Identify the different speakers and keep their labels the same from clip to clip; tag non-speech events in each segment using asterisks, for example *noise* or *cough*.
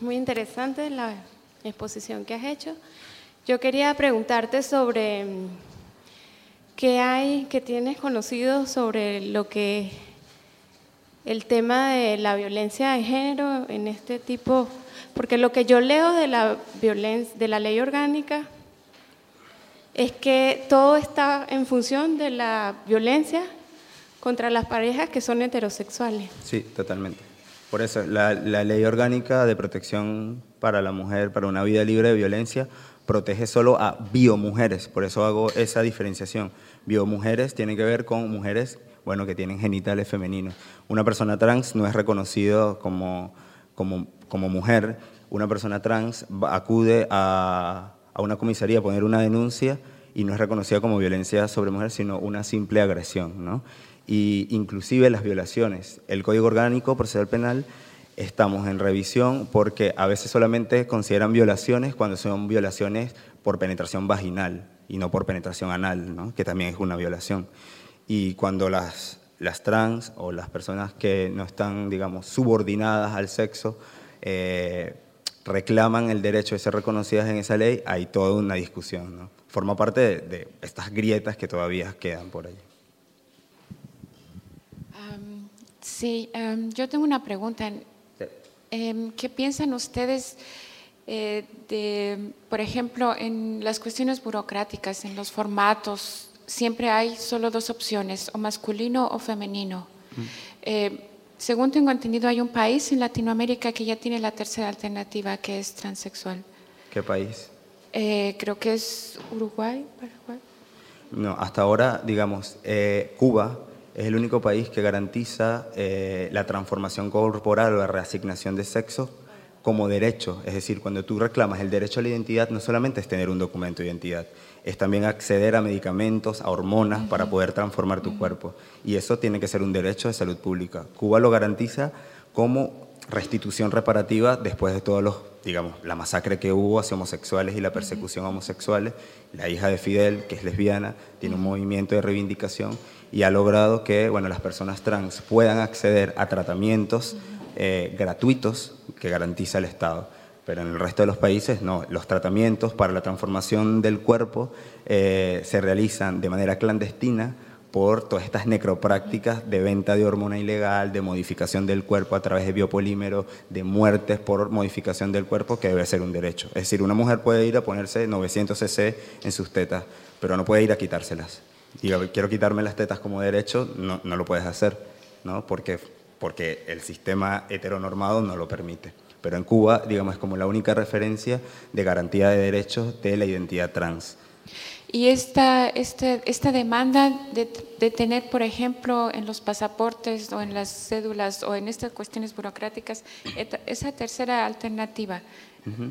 Speaker 1: Muy interesante la exposición que has hecho. Yo quería preguntarte sobre em, qué hay, qué tienes conocido sobre lo que el tema de la violencia de género en este tipo, porque lo que yo leo de la violencia, de la ley orgánica es que todo está en función de la violencia contra las parejas que son heterosexuales.
Speaker 2: Sí, totalmente. Por eso, la, ley orgánica de protección para la mujer, para una vida libre de violencia, protege solo a biomujeres, por eso hago esa diferenciación. Biomujeres tiene que ver con mujeres, bueno, que tienen genitales femeninos. Una persona trans no es reconocido como, como, como mujer, una persona trans acude a, a una comisaría a poner una denuncia y no es reconocida como violencia sobre mujer, sino una simple agresión. ¿no? Y inclusive las violaciones. El Código Orgánico Procesal Penal estamos en revisión porque a veces solamente consideran violaciones cuando son violaciones por penetración vaginal y no por penetración anal, que también es una violación. Y cuando las, las trans o las personas que no están, digamos, subordinadas al sexo, eh, reclaman el derecho de ser reconocidas en esa ley, hay toda una discusión. Forma parte de, estas grietas que todavía quedan por ahí.
Speaker 3: Sí, yo tengo una pregunta. Em, ¿Qué piensan ustedes eh, de, por ejemplo, en las cuestiones burocráticas, en los formatos? Siempre hay solo dos opciones, o masculino o femenino. Mm. Eh, según tengo entendido, hay un país en Latinoamérica que ya tiene la tercera alternativa, que es transexual.
Speaker 2: ¿Qué país?
Speaker 3: Eh, creo que es Uruguay, Paraguay.
Speaker 2: No, hasta ahora, digamos, Cuba es el único país que garantiza eh, la transformación corporal o la reasignación de sexo como derecho. Es decir, cuando tú reclamas el derecho a la identidad, no solamente es tener un documento de identidad, es también acceder a medicamentos, a hormonas para poder transformar tu cuerpo. Y eso tiene que ser un derecho de salud pública. Cuba lo garantiza como restitución reparativa después de todos los, digamos, la masacre que hubo hacia homosexuales y la persecución a homosexuales. La hija de Fidel, que es lesbiana, tiene un movimiento de reivindicación y ha logrado que, bueno, las personas trans puedan acceder a tratamientos eh, gratuitos que garantiza el Estado pero en el resto de los países no. Los tratamientos para la transformación del cuerpo eh, se realizan de manera clandestina por todas estas necroprácticas de venta de hormona ilegal, de modificación del cuerpo a través de biopolímeros, de muertes por modificación del cuerpo, que debe ser un derecho. Es decir, una mujer puede ir a ponerse 900 cc en sus tetas, pero no puede ir a quitárselas. Y quiero quitarme las tetas como derecho, no, no lo puedes hacer, ¿no? Porque, porque el sistema heteronormado no lo permite. Pero en Cuba, digamos, es como la única referencia de garantía de derechos de la identidad trans.
Speaker 3: Y esta, esta, esta demanda de, de, tener, por ejemplo, en los pasaportes o en las cédulas o en estas cuestiones burocráticas, esa tercera alternativa,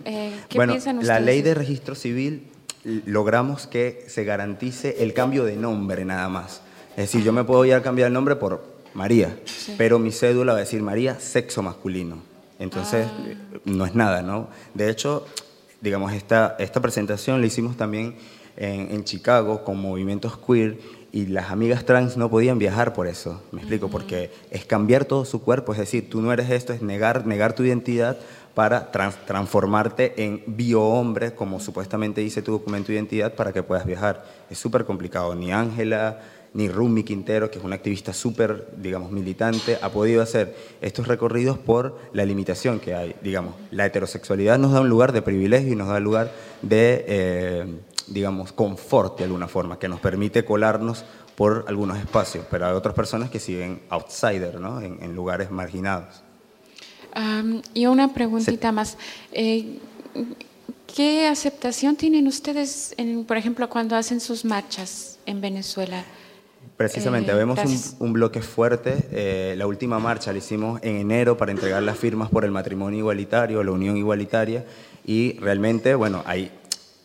Speaker 2: eh, ¿qué bueno, piensan ustedes? La ley de registro civil logramos que se garantice el cambio de nombre nada más. Es decir, yo me puedo ir a cambiar el nombre por María, pero mi cédula va a decir María, sexo masculino. Entonces, ah. no es nada, ¿no? De hecho, digamos, esta, esta presentación la hicimos también en, en, Chicago con movimientos queer y las amigas trans no podían viajar por eso, me explico, porque es cambiar todo su cuerpo, es decir, tú no eres esto, es negar, negar tu identidad para transformarte en biohombre, como supuestamente dice tu documento de identidad, para que puedas viajar. Es súper complicado, ni Ángela ni Rumi Quintero, que es una activista súper, digamos, militante, ha podido hacer estos recorridos por la limitación que hay. Digamos, la heterosexualidad nos da un lugar de privilegio y nos da un lugar de, eh, digamos, confort de alguna forma, que nos permite colarnos por algunos espacios, pero hay otras personas que siguen outsider, ¿no? en, lugares marginados.
Speaker 3: Y una preguntita más. Eh, ¿Qué aceptación tienen ustedes, en, por ejemplo, cuando hacen sus marchas en Venezuela?
Speaker 2: Precisamente, eh, vemos un, bloque fuerte. Eh, la última marcha la hicimos en enero para entregar las firmas por el matrimonio igualitario, la unión igualitaria, y realmente, bueno, hay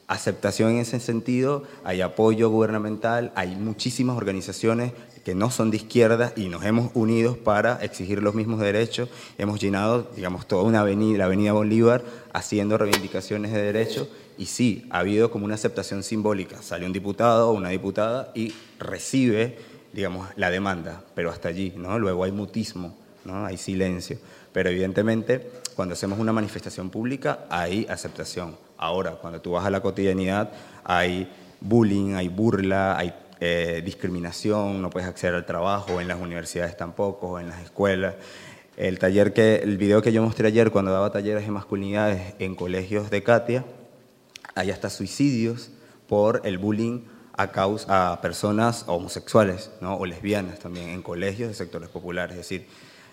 Speaker 2: aceptación en ese sentido, hay apoyo gubernamental, hay muchísimas organizaciones que no son de izquierda y nos hemos unido para exigir los mismos derechos. Hemos llenado, digamos, toda una avenida, la avenida Bolívar, haciendo reivindicaciones de derechos y sí, ha habido como una aceptación simbólica. Sale un diputado o una diputada y recibe, digamos, la demanda, pero hasta allí, ¿no? Luego hay mutismo, ¿no? Hay silencio. Pero evidentemente, cuando hacemos una manifestación pública, hay aceptación. Ahora, cuando tú vas a la cotidianidad, hay bullying, hay burla, hay eh, discriminación, no puedes acceder al trabajo, en las universidades tampoco, en las escuelas. El taller que, el video que yo mostré ayer cuando daba talleres de masculinidades en colegios de Katia, hay hasta suicidios por el bullying a, causa, a personas homosexuales ¿no? o lesbianas también en colegios de sectores populares. Es decir,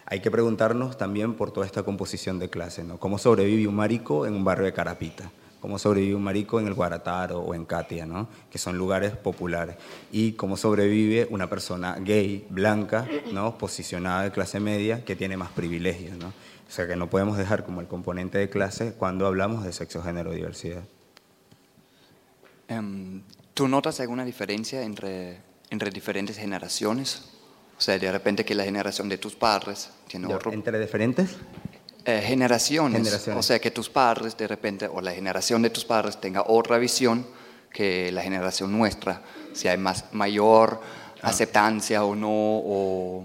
Speaker 2: hay que preguntarnos también por toda esta composición de clase, ¿no? ¿Cómo sobrevive un marico en un barrio de Carapita? ¿Cómo sobrevive un marico en el Guarataro o en Katia, ¿no? que son lugares populares? Y cómo sobrevive una persona gay, blanca, ¿no? posicionada de clase media, que tiene más privilegios. ¿no? O sea que no podemos dejar como el componente de clase cuando hablamos de sexo, género, diversidad.
Speaker 4: Um, ¿Tú notas alguna diferencia entre, entre diferentes generaciones? O sea, de repente que la generación de tus padres tiene otro...
Speaker 2: ¿Entre diferentes?
Speaker 4: Eh, generaciones. generaciones. O sea, que tus padres de repente, o la generación de tus padres tenga otra visión que la generación nuestra. Si hay más, mayor ah. aceptancia o no, o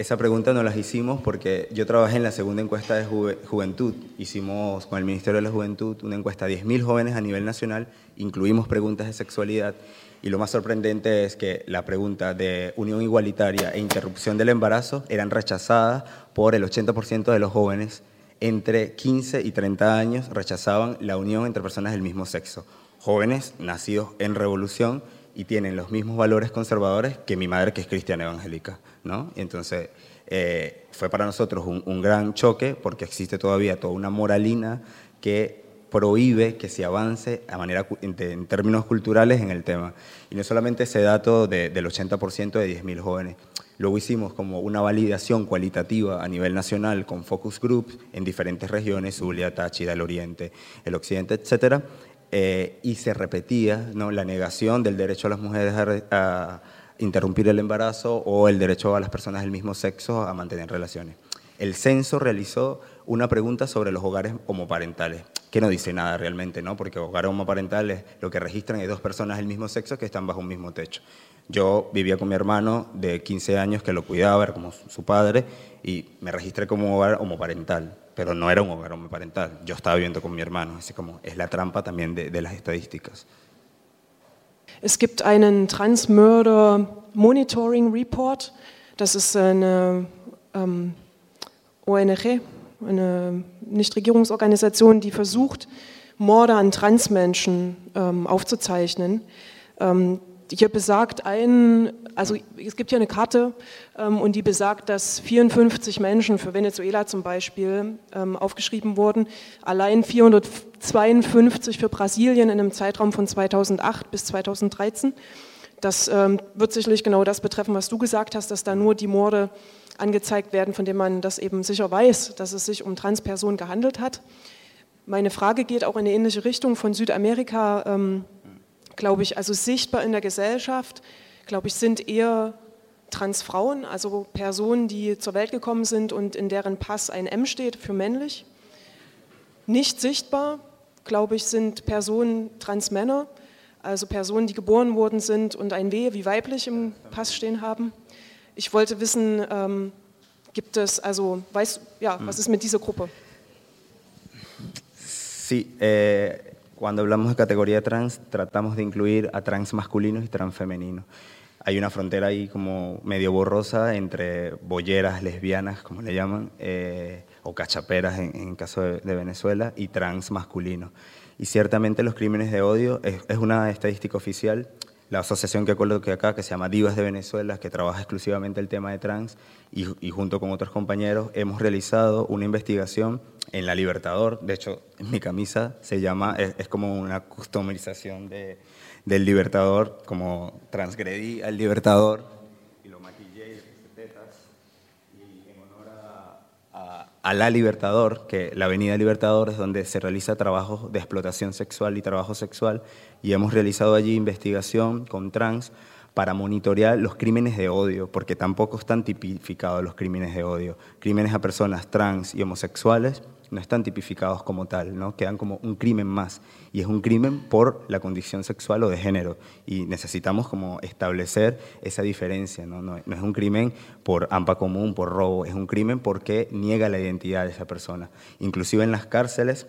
Speaker 2: esa pregunta nos las hicimos porque yo trabajé en la segunda encuesta de juventud. Hicimos con el Ministerio de la Juventud una encuesta a 10.000 jóvenes a nivel nacional, incluimos preguntas de sexualidad y lo más sorprendente es que la pregunta de unión igualitaria e interrupción del embarazo eran rechazadas por el 80% de los jóvenes entre 15 y 30 años rechazaban la unión entre personas del mismo sexo. Jóvenes nacidos en revolución y tienen los mismos valores conservadores que mi madre, que es cristiana evangélica. ¿no? Entonces eh, fue para nosotros un, gran choque porque existe todavía toda una moralina que prohíbe que se avance a manera, en, términos culturales en el tema. Y no solamente ese dato del 80% de 10.000 jóvenes. Luego hicimos como una validación cualitativa a nivel nacional con focus groups en diferentes regiones, Zulia, Táchira, el Oriente, el Occidente, etcétera, eh, y se repetía la negación del derecho a las mujeres a, interrumpir el embarazo o el derecho a las personas del mismo sexo a mantener relaciones. El censo realizó una pregunta sobre los hogares homoparentales, que no dice nada realmente, ¿no? porque hogares homoparentales lo que registran es dos personas del mismo sexo que están bajo un mismo techo. Yo vivía con mi hermano de 15 años que lo cuidaba, era como su padre, y me registré como hogar homoparental pero no era un hogar homoparental. Yo estaba viviendo con mi hermano, así como es la trampa también de, de las estadísticas.
Speaker 5: Es gibt einen Transmörder Monitoring Report. Das ist eine ähm, ONG, eine Nichtregierungsorganisation, die versucht, Morde an Transmenschen ähm, aufzuzeichnen. Ähm, hier besagt ein, also es gibt hier eine Karte ähm, und die besagt, dass 54 Menschen für Venezuela zum Beispiel ähm, aufgeschrieben wurden, allein 452 für Brasilien in einem Zeitraum von 2008 bis 2013. Das ähm, wird sicherlich genau das betreffen, was du gesagt hast, dass da nur die Morde angezeigt werden, von denen man das eben sicher weiß, dass es sich um Transpersonen gehandelt hat. Meine Frage geht auch in eine ähnliche Richtung von Südamerika. Ähm, glaube ich, also sichtbar in der Gesellschaft, glaube ich, sind eher Transfrauen, also Personen, die zur Welt gekommen sind und in deren Pass ein M steht für männlich. Nicht sichtbar, glaube ich, sind Personen Transmänner, also Personen, die geboren worden sind und ein W wie weiblich im Pass stehen haben. Ich wollte wissen, ähm, gibt es, also, weiß, ja, was ist mit dieser Gruppe?
Speaker 2: Sí, eh, Cuando hablamos de categoría trans, tratamos de incluir a trans masculinos y trans femeninos. Hay una frontera ahí como medio borrosa entre bolleras, lesbianas, como le llaman, eh, o cachaperas en, en caso de, Venezuela, y trans masculinos. Y ciertamente los crímenes de odio es, es una estadística oficial la asociación que coloqué acá, que se llama Divas de Venezuela, que trabaja exclusivamente el tema de trans, y, y, junto con otros compañeros hemos realizado una investigación en la Libertador. De hecho, mi camisa se llama, es, como una customización de, del Libertador, como transgredí al Libertador y lo maquillé y tetas. Y en honor a, a la Libertador, que la Avenida Libertador es donde se realiza trabajo de explotación sexual y trabajo sexual, y hemos realizado allí investigación con trans para monitorear los crímenes de odio, porque tampoco están tipificados los crímenes de odio. Crímenes a personas trans y homosexuales no están tipificados como tal, ¿no? quedan como un crimen más. Y es un crimen por la condición sexual o de género. Y necesitamos como establecer esa diferencia. No, es un crimen por AMPA común, por robo, es un crimen porque niega la identidad de esa persona. Inclusive en las cárceles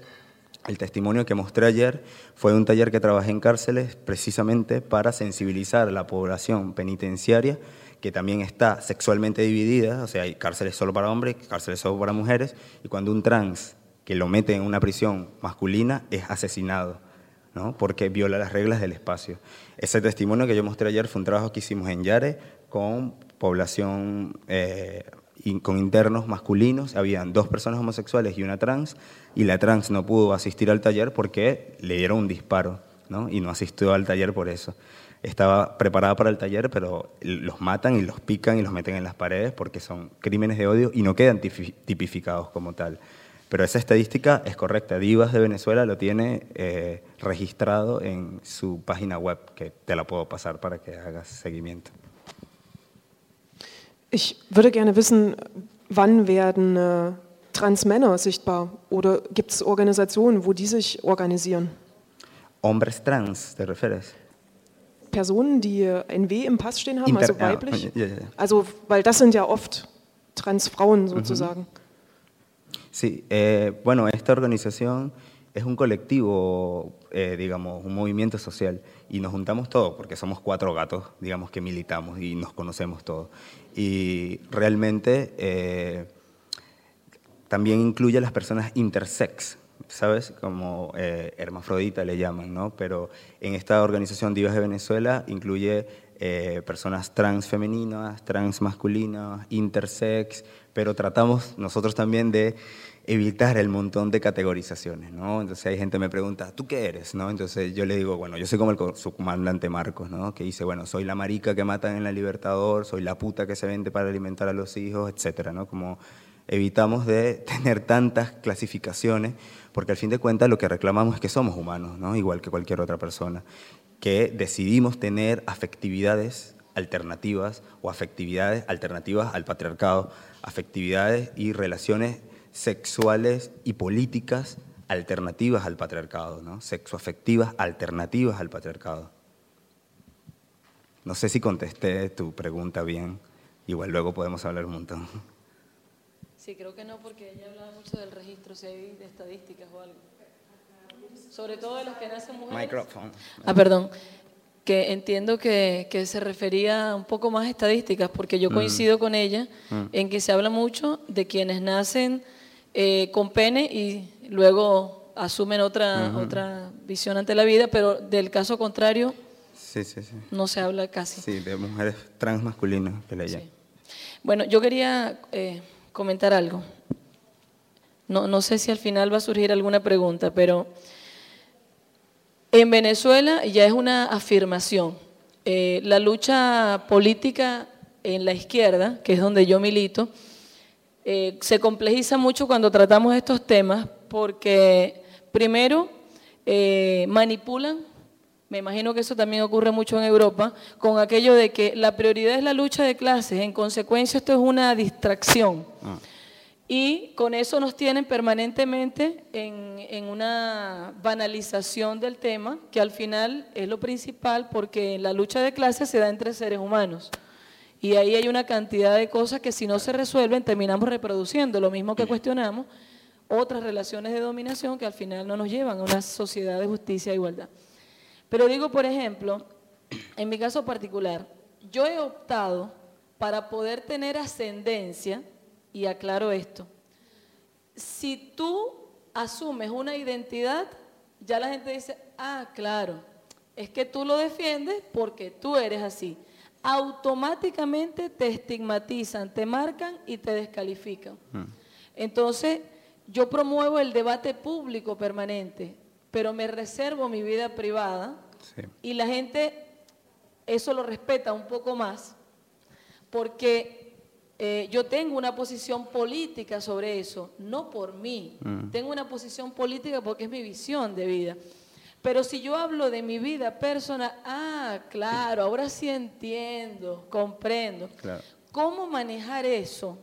Speaker 2: el testimonio que mostré ayer fue de un taller que trabajé en cárceles precisamente para sensibilizar a la población penitenciaria que también está sexualmente dividida, o sea, hay cárceles solo para hombres, cárceles solo para mujeres, y cuando un trans que lo mete en una prisión masculina es asesinado, ¿no? porque viola las reglas del espacio. Ese testimonio que yo mostré ayer fue un trabajo que hicimos en Yare con población eh, con internos masculinos, habían dos personas homosexuales y una trans, y la trans no pudo asistir al taller porque le dieron un disparo, ¿no? y no asistió al taller por eso. Estaba preparada para el taller, pero los matan y los pican y los meten en las paredes porque son crímenes de odio y no quedan tipificados como tal. Pero esa estadística es correcta. Divas de Venezuela lo tiene eh, registrado en su página web, que te la puedo pasar para que hagas seguimiento.
Speaker 5: Ich würde gerne wissen, wann werden äh, Transmänner sichtbar oder gibt es Organisationen, wo die sich organisieren?
Speaker 2: Hombres trans, ¿te refieres?
Speaker 5: Personen, die ein W im Pass stehen haben, Inter also weiblich? Ja, ja, ja. Also, weil das sind ja oft Transfrauen sozusagen.
Speaker 2: Sí, eh, bueno, esta organización es un colectivo, eh, digamos, un movimiento social y nos juntamos todos porque somos cuatro gatos, digamos, que militamos y nos conocemos todos. Y realmente eh, también incluye a las personas intersex, ¿sabes? Como eh, hermafrodita le llaman, ¿no? Pero en esta organización Divas de Venezuela incluye eh, personas trans femeninas, trans masculinas, intersex, pero tratamos nosotros también de evitar el montón de categorizaciones, ¿no? Entonces hay gente que me pregunta, ¿tú qué eres? ¿no? Entonces yo le digo, bueno, yo soy como el subcomandante Marcos, ¿no? Que dice, bueno, soy la marica que matan en la Libertador, soy la puta que se vende para alimentar a los hijos, etcétera, ¿no? Como evitamos de *laughs* tener tantas clasificaciones, porque al fin de cuentas lo que reclamamos es que somos humanos, ¿no? Igual que cualquier otra persona, que decidimos tener afectividades alternativas o afectividades alternativas al patriarcado, afectividades y relaciones sexuales y políticas alternativas al patriarcado, ¿no? sexoafectivas alternativas al patriarcado. No sé si contesté tu pregunta bien, igual luego podemos hablar un montón.
Speaker 6: Sí, creo que no, porque ella hablaba mucho del registro, si hay de estadísticas o algo. Sobre todo de las que nacen mujeres.
Speaker 2: Microphone.
Speaker 6: Ah, perdón. Que entiendo que, que, se refería un poco más a estadísticas, porque yo mm. coincido con ella mm. en que se habla mucho de quienes nacen eh, con pene y luego asumen otra, otra visión ante la vida, pero del caso contrario no se habla casi.
Speaker 2: Sí, de mujeres transmasculinas que le
Speaker 6: Bueno, yo quería eh, comentar algo. No, no sé si al final va a surgir alguna pregunta, pero en Venezuela ya es una afirmación. Eh, la lucha política en la izquierda, que es donde yo milito, eh, se complejiza mucho cuando tratamos estos temas porque primero eh, manipulan, me imagino que eso también ocurre mucho en Europa, con aquello de que la prioridad es la lucha de clases, en consecuencia esto es una distracción. Ah. Y con eso nos tienen permanentemente en, en, una banalización del tema, que al final es lo principal porque la lucha de clases se da entre seres humanos. Y ahí hay una cantidad de cosas que si no se resuelven terminamos reproduciendo, lo mismo que cuestionamos otras relaciones de dominación que al final no nos llevan a una sociedad de justicia e igualdad. Pero digo, por ejemplo, en mi caso particular, yo he optado para poder tener ascendencia, y aclaro esto, si tú asumes una identidad, ya la gente dice, ah, claro, es que tú lo defiendes porque tú eres así automáticamente te estigmatizan, te marcan y te descalifican. Mm. Entonces, yo promuevo el debate público permanente, pero me reservo mi vida privada y la gente eso lo respeta un poco más, porque eh, yo tengo una posición política sobre eso, no por mí, mm. tengo una posición política porque es mi visión de vida. Pero si yo hablo de mi vida personal, ah, claro, ahora sí entiendo, comprendo. ¿Cómo manejar eso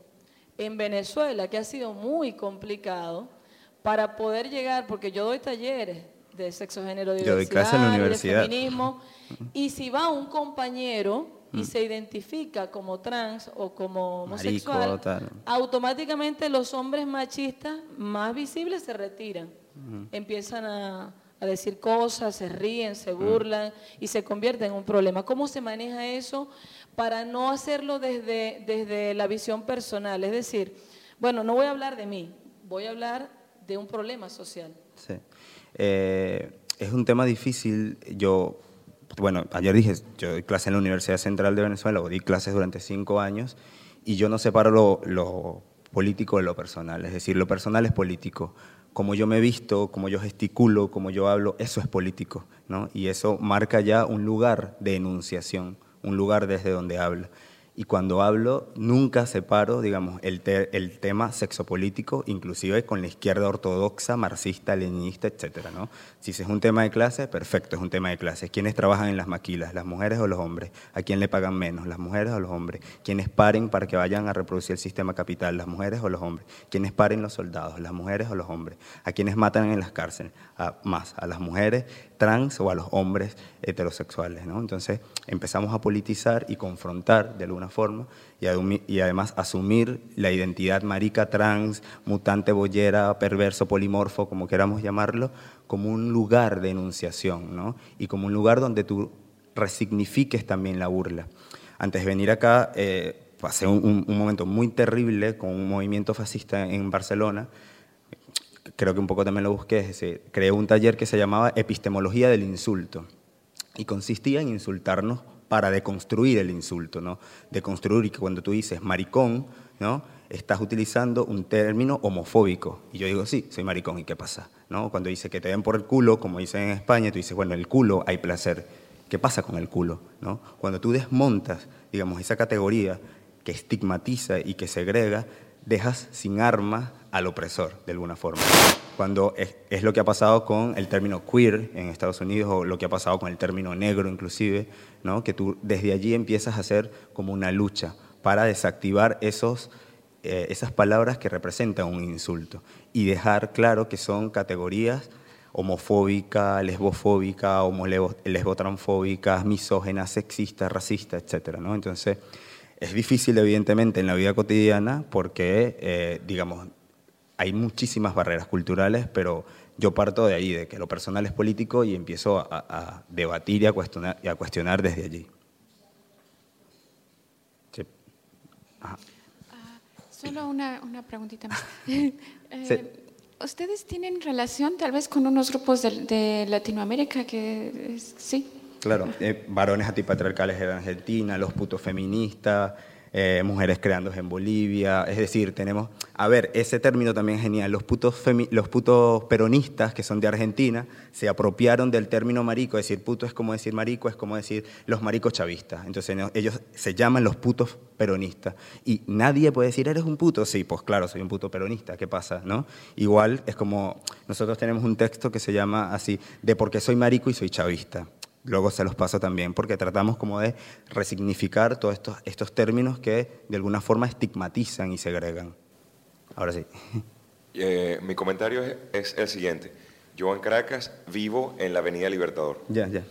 Speaker 6: en Venezuela, que ha sido muy complicado, para poder llegar, porque yo doy talleres de sexo, género, diversidad, de feminismo, y si va un compañero y mm. se identifica como trans o como homosexual, automáticamente los hombres machistas más visibles se retiran, empiezan a a decir cosas, se ríen, se burlan y se convierte en un problema. ¿Cómo se maneja eso para no hacerlo desde, desde la visión personal? Es decir, bueno, no voy a hablar de mí, voy a hablar de un problema social.
Speaker 2: Sí. Eh, es un tema difícil. Yo, bueno, ayer dije, yo doy clase en la Universidad Central de Venezuela, o di clases durante cinco años, y yo no separo lo, lo político de lo personal. Es decir, lo personal es político como yo me visto, como yo gesticulo, como yo hablo, eso es político, ¿no? Y eso marca ya un lugar de enunciación, un lugar desde donde habla. Y cuando hablo, nunca separo, digamos, el, el tema sexopolítico, inclusive con la izquierda ortodoxa, marxista, leninista, etcétera, ¿no? Si es un tema de clase, perfecto, es un tema de clase. ¿Quiénes trabajan en las maquilas, las mujeres o los hombres? ¿A quién le pagan menos, las mujeres o los hombres? ¿Quiénes paren para que vayan a reproducir el sistema capital, las mujeres o los hombres? ¿Quiénes paren los soldados, las mujeres o los hombres? ¿A quiénes matan en las cárceles? Más, a las mujeres trans o a los hombres heterosexuales, ¿no? Entonces empezamos a politizar y confrontar de alguna forma y, además asumir la identidad marica, trans, mutante, bollera, perverso, polimorfo, como queramos llamarlo, como un lugar de enunciación ¿no? y como un lugar donde tú resignifiques también la burla. Antes de venir acá, eh, pasé un, momento muy terrible con un movimiento fascista en Barcelona, creo que un poco también lo busqué, se creó un taller que se llamaba Epistemología del Insulto y consistía en insultarnos para deconstruir el insulto, ¿no? Deconstruir que cuando tú dices maricón, ¿no? Estás utilizando un término homofóbico. Y yo digo, sí, soy maricón, ¿y qué pasa? ¿No? Cuando dice que te den por el culo, como dicen en España, tú dices, bueno, el culo hay placer. ¿Qué pasa con el culo? ¿No? Cuando tú desmontas, digamos, esa categoría que estigmatiza y que segrega, dejas sin arma al opresor, de alguna forma. Cuando es, lo que ha pasado con el término queer en Estados Unidos o lo que ha pasado con el término negro inclusive, ¿no? que tú desde allí empiezas a hacer como una lucha para desactivar esos, eh, esas palabras que representan un insulto y dejar claro que son categorías homofóbica, lesbofóbica, lesbotransfóbicas, misógenas, sexistas, racistas, etc. ¿no? Entonces, es difícil, evidentemente, en la vida cotidiana porque, eh, digamos, hay muchísimas barreras culturales, pero yo parto de ahí, de que lo personal es político y empiezo a, debatir y a, cuestionar, y a cuestionar desde allí.
Speaker 3: Ah, solo una, una preguntita más. *laughs* *laughs* Eh, ¿Ustedes tienen relación tal vez con unos grupos de, Latinoamérica que sí?
Speaker 2: Claro, eh, varones antipatriarcales de Argentina, los putos feministas, eh, mujeres creando en Bolivia, es decir, tenemos, a ver, ese término también es genial, los putos, los putos peronistas que son de Argentina se apropiaron del término marico, es decir, puto es como decir marico, es como decir los maricos chavistas, entonces ellos se llaman los putos peronistas. Y nadie puede decir, eres un puto, sí, pues claro, soy un puto peronista, ¿qué pasa? ¿no? Igual es como, nosotros tenemos un texto que se llama así, de porque soy marico y soy chavista luego se los paso también, porque tratamos como de resignificar todos estos, estos términos que de alguna forma estigmatizan y segregan. Ahora sí. *laughs*
Speaker 7: Eh, mi comentario es, el siguiente. Yo en Caracas vivo en la Avenida Libertador.
Speaker 2: Ya, ya.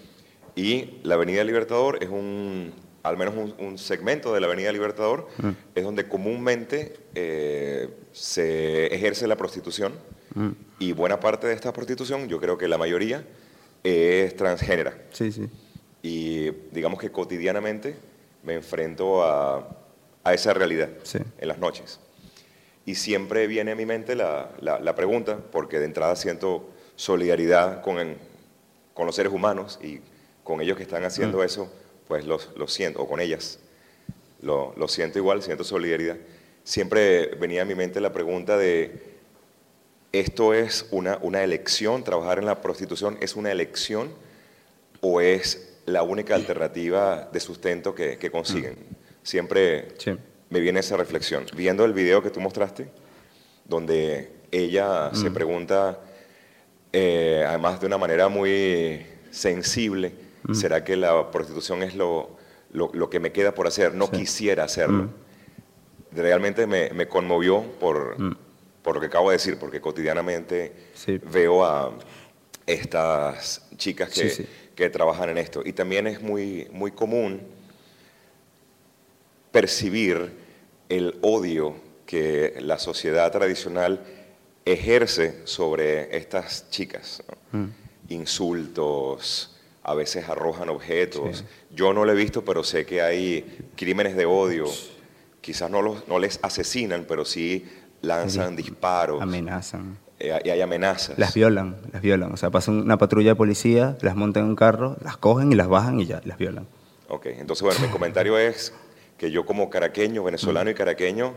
Speaker 7: Y la Avenida Libertador es un, al menos un, segmento de la Avenida Libertador, mm. es donde comúnmente eh, se ejerce la prostitución. Mm. Y buena parte de esta prostitución, yo creo que la mayoría, es transgénera.
Speaker 2: Sí, sí.
Speaker 7: Y digamos que cotidianamente me enfrento a, a esa realidad en las noches. Y siempre viene a mi mente la, la, pregunta, porque de entrada siento solidaridad con, con los seres humanos y con ellos que están haciendo mm. eso, pues lo siento, o con ellas, lo, lo siento igual, siento solidaridad. Siempre venía a mi mente la pregunta de ¿Esto es una, una elección? ¿Trabajar en la prostitución es una elección o es la única alternativa de sustento que, consiguen? Mm. Siempre me viene esa reflexión. Viendo el video que tú mostraste, donde ella se mm. pregunta, eh, además de una manera muy sensible, mm. ¿será que la prostitución es lo, lo, que me queda por hacer? No quisiera hacerlo. Mm. Realmente me, me conmovió por, mm. Por, lo que acabo de decir, porque cotidianamente veo a estas chicas que, que, trabajan en esto. Y también es muy, muy común percibir el odio que la sociedad tradicional ejerce sobre estas chicas. Mm. Insultos, a veces arrojan objetos. Yo no lo he visto, pero sé que hay crímenes de odio. Quizás no, los, no les asesinan, pero sí lanzan disparos.
Speaker 2: Amenazan.
Speaker 7: Eh, y hay amenazas.
Speaker 2: Las violan, las violan. O sea, pasan una patrulla de policía, las montan en un carro, las cogen y las bajan y ya, las violan.
Speaker 7: Ok, entonces bueno, mi comentario es que yo como caraqueño, venezolano y caraqueño,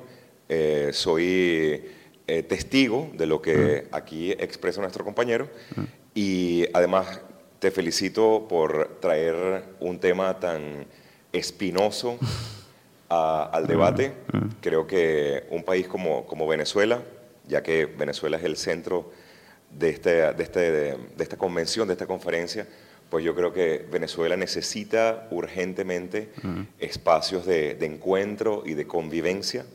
Speaker 7: eh, soy eh, testigo de lo que aquí expresa nuestro compañero y además te felicito por traer un tema tan espinoso *laughs* al debate. Creo que un país como, como Venezuela, ya que Venezuela es el centro de, este, de, este, de, esta convención, de esta conferencia, pues yo creo que Venezuela necesita urgentemente espacios de, encuentro y de convivencia.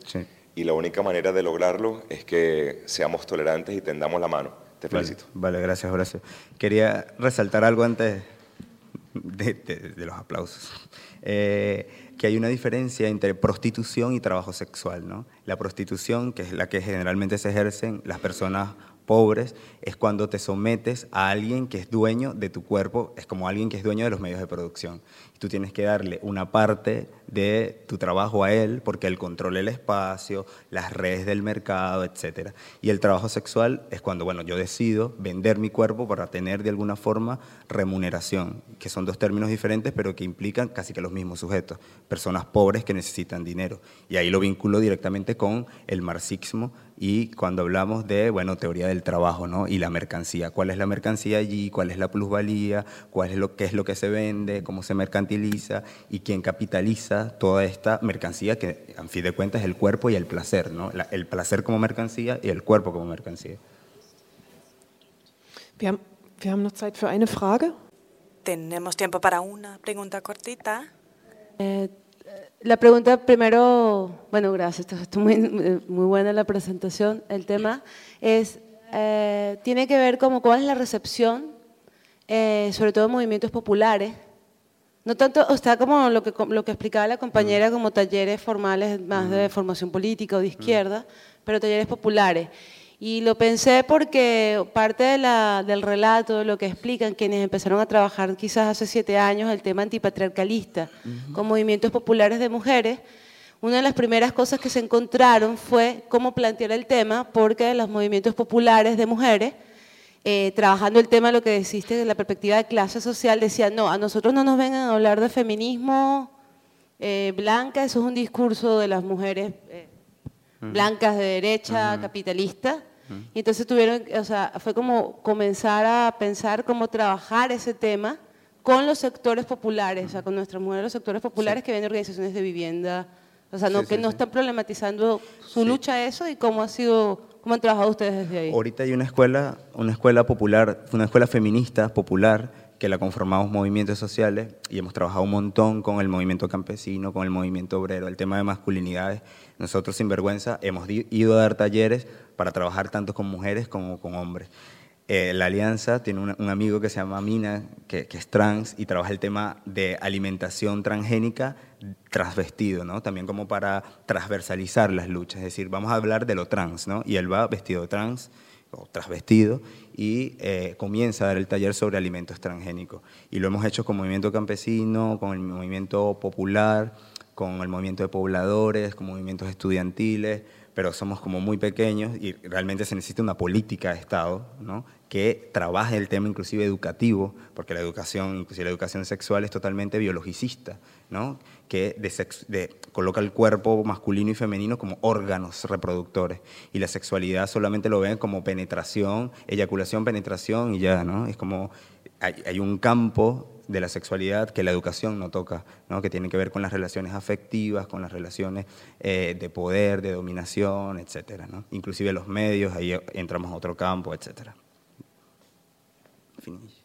Speaker 7: Y la única manera de lograrlo es que seamos tolerantes y tendamos la mano. Te felicito.
Speaker 2: Vale, gracias, Horacio. Quería resaltar algo antes de, los aplausos. Eh, que hay una diferencia entre prostitución y trabajo sexual. ¿no? La prostitución, que es la que generalmente se ejercen las personas pobres, es cuando te sometes a alguien que es dueño de tu cuerpo, es como alguien que es dueño de los medios de producción. Tú tienes que darle una parte de tu trabajo a él porque él controla el espacio, las redes del mercado, etc. Y el trabajo sexual es cuando, bueno, yo decido vender mi cuerpo para tener de alguna forma remuneración, que son dos términos diferentes pero que implican casi que los mismos sujetos, personas pobres que necesitan dinero. Y ahí lo vinculo directamente con el marxismo y cuando hablamos de, bueno, teoría del trabajo, ¿no? Y la mercancía, ¿cuál es la mercancía allí? ¿Cuál es la plusvalía? ¿Cuál es lo que es lo que se vende? ¿Cómo se mercantiliza? ¿Y quién capitaliza toda esta mercancía que, en fin de cuentas, es el cuerpo y el placer, ¿no? el placer como mercancía y el cuerpo como mercancía.
Speaker 5: Wir haben, wir haben noch Zeit für eine Frage.
Speaker 8: Tenemos tiempo para una pregunta cortita.
Speaker 9: Eh, la pregunta primero, bueno, gracias, está muy, muy buena la presentación. El tema es, eh, tiene que ver como cuál es la recepción, eh, sobre todo en movimientos populares. No tanto, está como lo que, lo que explicaba la compañera, como talleres formales más de formación política o de izquierda, pero talleres populares. Y lo pensé porque parte del relato, de lo que explican quienes empezaron a trabajar quizás hace siete años el tema antipatriarcalista con movimientos populares de mujeres, una de las primeras cosas que se encontraron fue cómo plantear el tema, porque los movimientos populares de mujeres, eh, trabajando el tema, lo que deciste de la perspectiva de clase social, decían, no, a nosotros no nos vengan a hablar de feminismo eh, blanca, eso es un discurso de las mujeres. Eh, blancas de derecha, capitalista. Y entonces tuvieron, o sea, fue como comenzar a pensar cómo trabajar ese tema con los sectores populares, o sea, con nuestras mujeres, los sectores populares que vienen organizaciones de vivienda, o sea, no, que no están problematizando su lucha a eso y cómo ha sido, cómo han trabajado ustedes desde ahí.
Speaker 2: Ahorita hay una escuela, una escuela popular, una escuela feminista popular que la conformamos movimientos sociales y hemos trabajado un montón con el movimiento campesino, con el movimiento obrero, el tema de masculinidades. Nosotros, sin vergüenza, hemos ido a dar talleres para trabajar tanto con mujeres como con hombres. Eh, la Alianza tiene un, amigo que se llama Mina, que, es trans y trabaja el tema de alimentación transgénica transvestido, ¿no? También como para transversalizar las luchas, es decir, vamos a hablar de lo trans, ¿no? Y él va vestido trans o transvestido y eh, comienza a dar el taller sobre alimentos transgénicos. Y lo hemos hecho con movimiento campesino, con el movimiento popular, con el movimiento de pobladores, con movimientos estudiantiles, pero somos como muy pequeños y realmente se necesita una política de Estado ¿no? que trabaje el tema inclusive educativo, porque la educación, inclusive la educación sexual es totalmente biologicista, ¿no? que de, coloca el cuerpo masculino y femenino como órganos reproductores y la sexualidad solamente lo ven como penetración, eyaculación, penetración y ya, ¿no? Es como hay, un campo de la sexualidad que la educación no toca, ¿no? que tiene que ver con las relaciones afectivas, con las relaciones eh, de poder, de dominación, etcétera, ¿no? Inclusive los medios, ahí entramos a otro campo, definition.